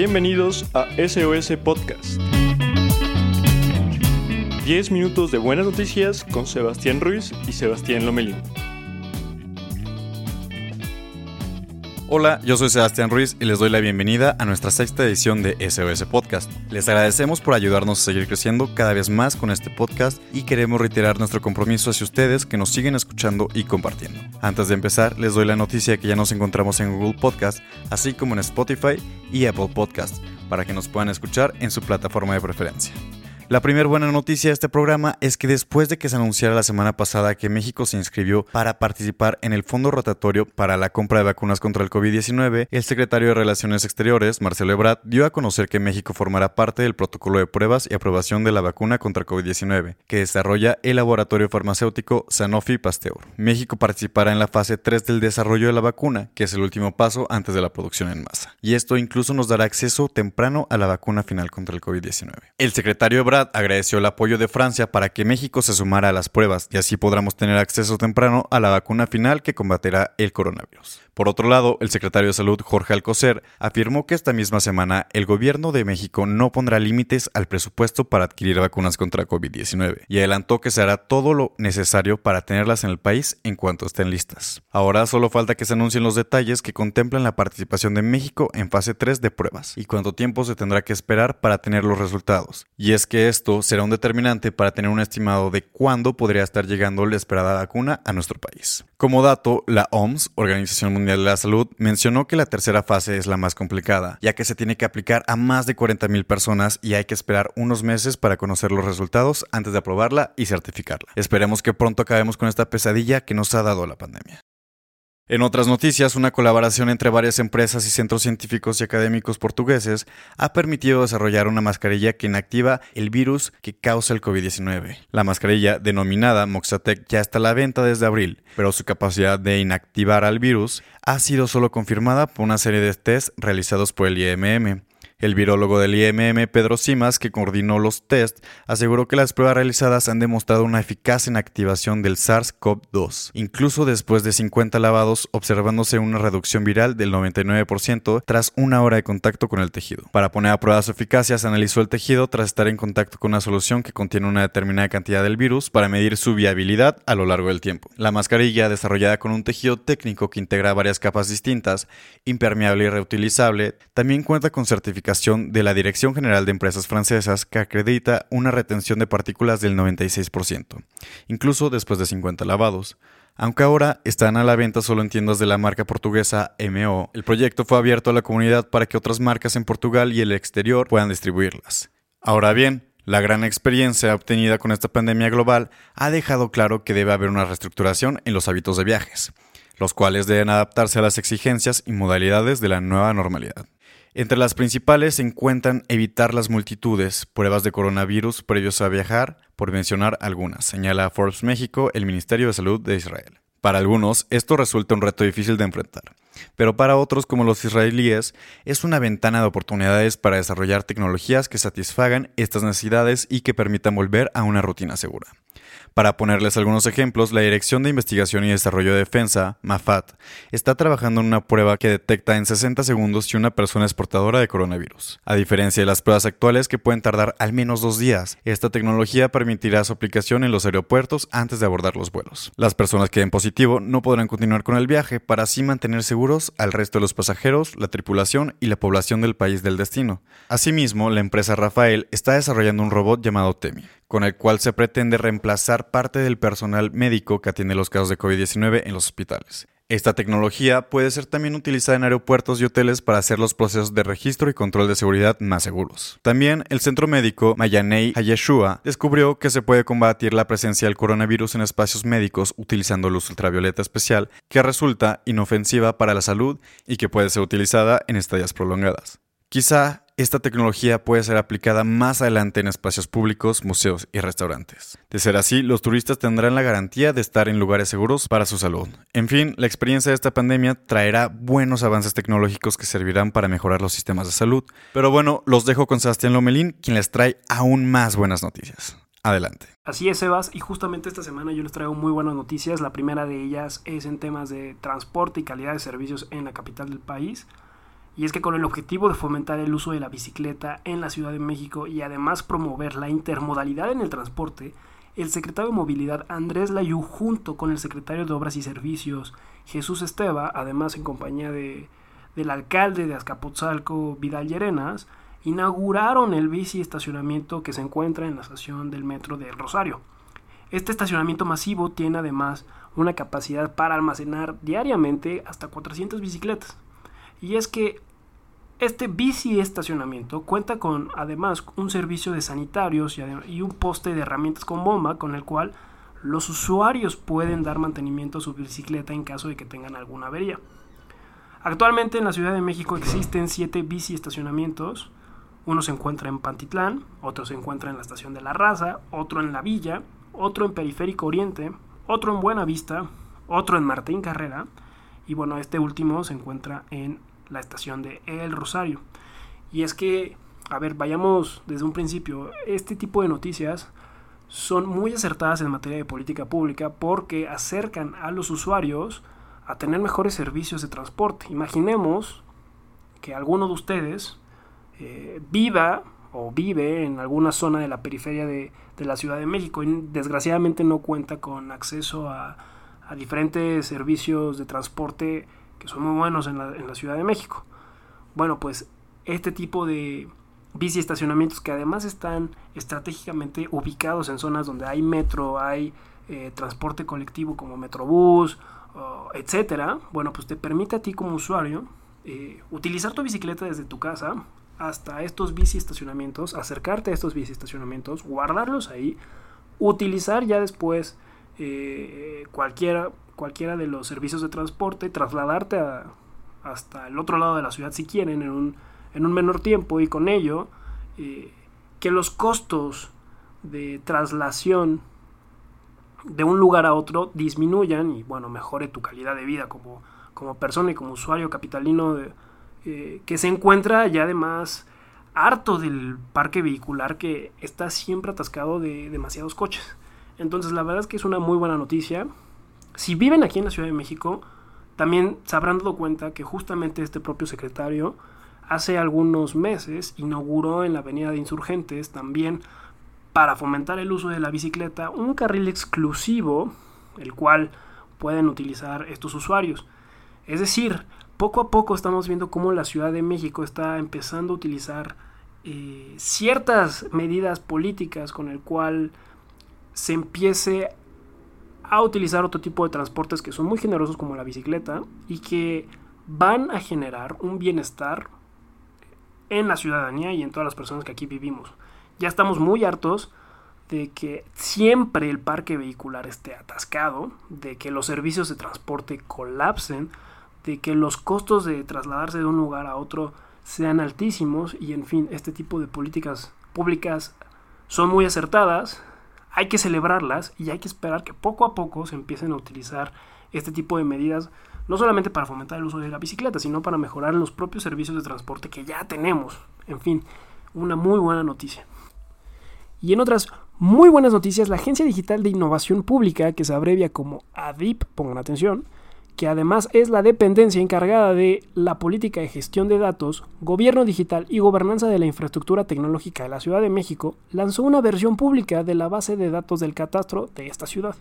Bienvenidos a SOS Podcast. 10 minutos de buenas noticias con Sebastián Ruiz y Sebastián Lomelín. Hola, yo soy Sebastián Ruiz y les doy la bienvenida a nuestra sexta edición de SOS Podcast. Les agradecemos por ayudarnos a seguir creciendo cada vez más con este podcast y queremos reiterar nuestro compromiso hacia ustedes que nos siguen escuchando y compartiendo. Antes de empezar, les doy la noticia que ya nos encontramos en Google Podcast, así como en Spotify y Apple Podcast, para que nos puedan escuchar en su plataforma de preferencia. La primera buena noticia de este programa es que después de que se anunciara la semana pasada que México se inscribió para participar en el fondo rotatorio para la compra de vacunas contra el COVID-19, el secretario de Relaciones Exteriores, Marcelo Ebrard, dio a conocer que México formará parte del protocolo de pruebas y aprobación de la vacuna contra COVID-19, que desarrolla el laboratorio farmacéutico Sanofi Pasteur. México participará en la fase 3 del desarrollo de la vacuna, que es el último paso antes de la producción en masa. Y esto incluso nos dará acceso temprano a la vacuna final contra el COVID-19. El secretario Ebrard agradeció el apoyo de Francia para que México se sumara a las pruebas y así podremos tener acceso temprano a la vacuna final que combatirá el coronavirus. Por otro lado, el secretario de Salud, Jorge Alcocer, afirmó que esta misma semana el gobierno de México no pondrá límites al presupuesto para adquirir vacunas contra COVID-19 y adelantó que se hará todo lo necesario para tenerlas en el país en cuanto estén listas. Ahora solo falta que se anuncien los detalles que contemplan la participación de México en fase 3 de pruebas y cuánto tiempo se tendrá que esperar para tener los resultados. Y es que esto será un determinante para tener un estimado de cuándo podría estar llegando la esperada vacuna a nuestro país. Como dato, la OMS, Organización Mundial de la Salud, mencionó que la tercera fase es la más complicada, ya que se tiene que aplicar a más de 40.000 personas y hay que esperar unos meses para conocer los resultados antes de aprobarla y certificarla. Esperemos que pronto acabemos con esta pesadilla que nos ha dado la pandemia. En otras noticias, una colaboración entre varias empresas y centros científicos y académicos portugueses ha permitido desarrollar una mascarilla que inactiva el virus que causa el COVID-19. La mascarilla, denominada Moxatec, ya está a la venta desde abril, pero su capacidad de inactivar al virus ha sido solo confirmada por una serie de tests realizados por el IMM. El virólogo del IMM, Pedro Simas, que coordinó los tests, aseguró que las pruebas realizadas han demostrado una eficaz inactivación del SARS-CoV-2, incluso después de 50 lavados, observándose una reducción viral del 99% tras una hora de contacto con el tejido. Para poner a prueba su eficacia, se analizó el tejido tras estar en contacto con una solución que contiene una determinada cantidad del virus para medir su viabilidad a lo largo del tiempo. La mascarilla, desarrollada con un tejido técnico que integra varias capas distintas, impermeable y reutilizable, también cuenta con certificación de la Dirección General de Empresas Francesas que acredita una retención de partículas del 96%, incluso después de 50 lavados. Aunque ahora están a la venta solo en tiendas de la marca portuguesa MO, el proyecto fue abierto a la comunidad para que otras marcas en Portugal y el exterior puedan distribuirlas. Ahora bien, la gran experiencia obtenida con esta pandemia global ha dejado claro que debe haber una reestructuración en los hábitos de viajes, los cuales deben adaptarse a las exigencias y modalidades de la nueva normalidad. Entre las principales se encuentran evitar las multitudes, pruebas de coronavirus previos a viajar, por mencionar algunas, señala Forbes México, el Ministerio de Salud de Israel. Para algunos, esto resulta un reto difícil de enfrentar, pero para otros, como los israelíes, es una ventana de oportunidades para desarrollar tecnologías que satisfagan estas necesidades y que permitan volver a una rutina segura. Para ponerles algunos ejemplos, la Dirección de Investigación y Desarrollo de Defensa, MAFAT, está trabajando en una prueba que detecta en 60 segundos si una persona es portadora de coronavirus. A diferencia de las pruebas actuales que pueden tardar al menos dos días, esta tecnología permitirá su aplicación en los aeropuertos antes de abordar los vuelos. Las personas que den positivo no podrán continuar con el viaje para así mantener al resto de los pasajeros, la tripulación y la población del país del destino. Asimismo, la empresa Rafael está desarrollando un robot llamado Temi, con el cual se pretende reemplazar parte del personal médico que atiende los casos de COVID-19 en los hospitales. Esta tecnología puede ser también utilizada en aeropuertos y hoteles para hacer los procesos de registro y control de seguridad más seguros. También el centro médico Mayanei Hayeshua descubrió que se puede combatir la presencia del coronavirus en espacios médicos utilizando luz ultravioleta especial que resulta inofensiva para la salud y que puede ser utilizada en estadías prolongadas. Quizá esta tecnología puede ser aplicada más adelante en espacios públicos, museos y restaurantes. De ser así, los turistas tendrán la garantía de estar en lugares seguros para su salud. En fin, la experiencia de esta pandemia traerá buenos avances tecnológicos que servirán para mejorar los sistemas de salud. Pero bueno, los dejo con Sebastián Lomelín, quien les trae aún más buenas noticias. Adelante. Así es, Sebas, y justamente esta semana yo les traigo muy buenas noticias. La primera de ellas es en temas de transporte y calidad de servicios en la capital del país. Y es que con el objetivo de fomentar el uso de la bicicleta en la Ciudad de México y además promover la intermodalidad en el transporte, el secretario de Movilidad Andrés Layú junto con el secretario de Obras y Servicios Jesús Esteba, además en compañía de, del alcalde de Azcapotzalco Vidal Llerenas, inauguraron el bici estacionamiento que se encuentra en la estación del metro de Rosario. Este estacionamiento masivo tiene además una capacidad para almacenar diariamente hasta 400 bicicletas. Y es que este bici estacionamiento cuenta con además un servicio de sanitarios y un poste de herramientas con bomba con el cual los usuarios pueden dar mantenimiento a su bicicleta en caso de que tengan alguna avería. Actualmente en la Ciudad de México existen 7 bici estacionamientos. Uno se encuentra en Pantitlán, otro se encuentra en la estación de la Raza, otro en La Villa, otro en Periférico Oriente, otro en Buenavista, otro en Martín Carrera y bueno, este último se encuentra en la estación de El Rosario. Y es que, a ver, vayamos desde un principio, este tipo de noticias son muy acertadas en materia de política pública porque acercan a los usuarios a tener mejores servicios de transporte. Imaginemos que alguno de ustedes eh, viva o vive en alguna zona de la periferia de, la Ciudad de México y desgraciadamente no cuenta con acceso a, diferentes servicios de transporte que son muy buenos en la, Ciudad de México. Bueno, pues este tipo de bici estacionamientos que además están estratégicamente ubicados en zonas donde hay metro, hay eh, transporte colectivo como Metrobús, etcétera, bueno, pues te permite a ti como usuario eh, utilizar tu bicicleta desde tu casa hasta estos bici estacionamientos, acercarte a estos bici estacionamientos, guardarlos ahí, utilizar ya después eh, cualquiera, cualquiera de los servicios de transporte, trasladarte hasta el otro lado de la ciudad si quieren en un, en un menor tiempo y con ello eh, que los costos de traslación de un lugar a otro disminuyan y bueno, mejore tu calidad de vida como, como persona y como usuario capitalino eh, que se encuentra ya además harto del parque vehicular que está siempre atascado de demasiados coches. Entonces la verdad es que es una muy buena noticia. Si viven aquí en la Ciudad de México, también se habrán dado cuenta que justamente este propio secretario hace algunos meses inauguró en la Avenida de Insurgentes también para fomentar el uso de la bicicleta un carril exclusivo el cual pueden utilizar estos usuarios. Es decir, poco a poco estamos viendo cómo la Ciudad de México está empezando a utilizar eh, ciertas medidas políticas con el cual se empiece a utilizar otro tipo de transportes que son muy generosos como la bicicleta y que van a generar un bienestar en la ciudadanía y en todas las personas que aquí vivimos. Ya estamos muy hartos de que siempre el parque vehicular esté atascado, de que los servicios de transporte colapsen, de que los costos de trasladarse de un lugar a otro sean altísimos y en fin, este tipo de políticas públicas son muy acertadas, hay que celebrarlas y hay que esperar que poco a poco se empiecen a utilizar este tipo de medidas, no solamente para fomentar el uso de la bicicleta, sino para mejorar los propios servicios de transporte que ya tenemos. En fin, una muy buena noticia. Y en otras muy buenas noticias, la Agencia Digital de Innovación Pública, que se abrevia como ADIP, pongan atención, que además es la dependencia encargada de la política de gestión de datos, gobierno digital y gobernanza de la infraestructura tecnológica de la Ciudad de México, lanzó una versión pública de la base de datos del catastro de esta ciudad.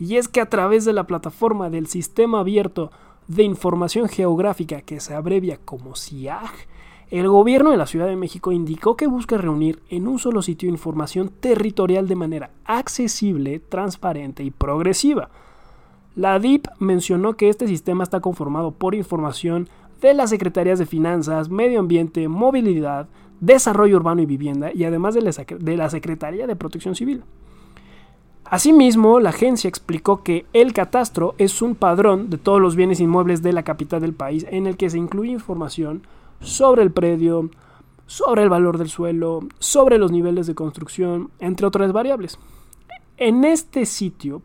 Y es que a través de la plataforma del Sistema Abierto de Información Geográfica, que se abrevia como SIAG, el gobierno de la Ciudad de México indicó que busca reunir en un solo sitio información territorial de manera accesible, transparente y progresiva la DIP mencionó que este sistema está conformado por información de las Secretarías de Finanzas, Medio Ambiente, Movilidad, Desarrollo Urbano y Vivienda y además de la Secretaría de Protección Civil. Asimismo, la agencia explicó que el catastro es un padrón de todos los bienes inmuebles de la capital del país en el que se incluye información sobre el predio, sobre el valor del suelo, sobre los niveles de construcción, entre otras variables. En este sitio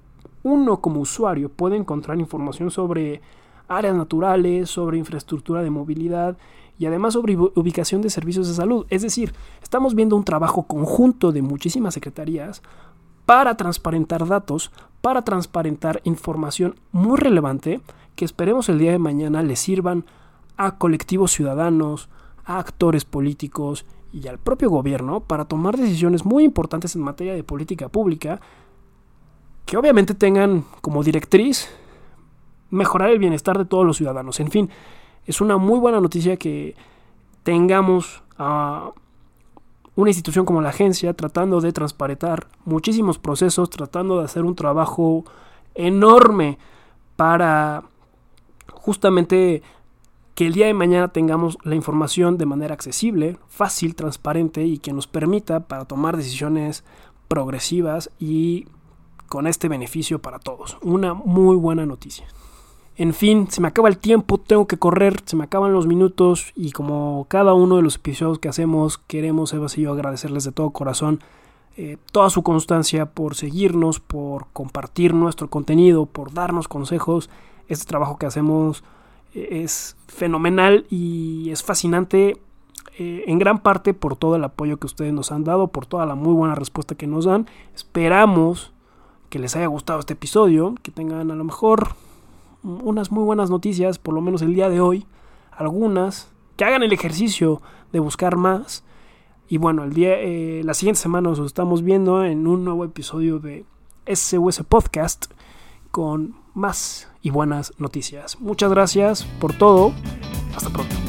uno como usuario puede encontrar información sobre áreas naturales, sobre infraestructura de movilidad y además sobre ubicación de servicios de salud. Es decir, estamos viendo un trabajo conjunto de muchísimas secretarías para transparentar datos, para transparentar información muy relevante que esperemos el día de mañana le sirvan a colectivos ciudadanos, a actores políticos y al propio gobierno para tomar decisiones muy importantes en materia de política pública que obviamente tengan como directriz mejorar el bienestar de todos los ciudadanos. En fin, es una muy buena noticia que tengamos a una institución como la agencia tratando de transparentar muchísimos procesos, tratando de hacer un trabajo enorme para justamente que el día de mañana tengamos la información de manera accesible, fácil, transparente y que nos permita para tomar decisiones progresivas y con este beneficio para todos. Una muy buena noticia. En fin, se me acaba el tiempo, tengo que correr, se me acaban los minutos y como cada uno de los episodios que hacemos, queremos, Eva y yo, agradecerles de todo corazón eh, toda su constancia por seguirnos, por compartir nuestro contenido, por darnos consejos. Este trabajo que hacemos es fenomenal y es fascinante eh, en gran parte por todo el apoyo que ustedes nos han dado, por toda la muy buena respuesta que nos dan. Esperamos que les haya gustado este episodio, que tengan a lo mejor unas muy buenas noticias, por lo menos el día de hoy, algunas, que hagan el ejercicio de buscar más. Y bueno, el día, eh, la siguiente semana nos estamos viendo en un nuevo episodio de SOS Podcast con más y buenas noticias. Muchas gracias por todo. Hasta pronto.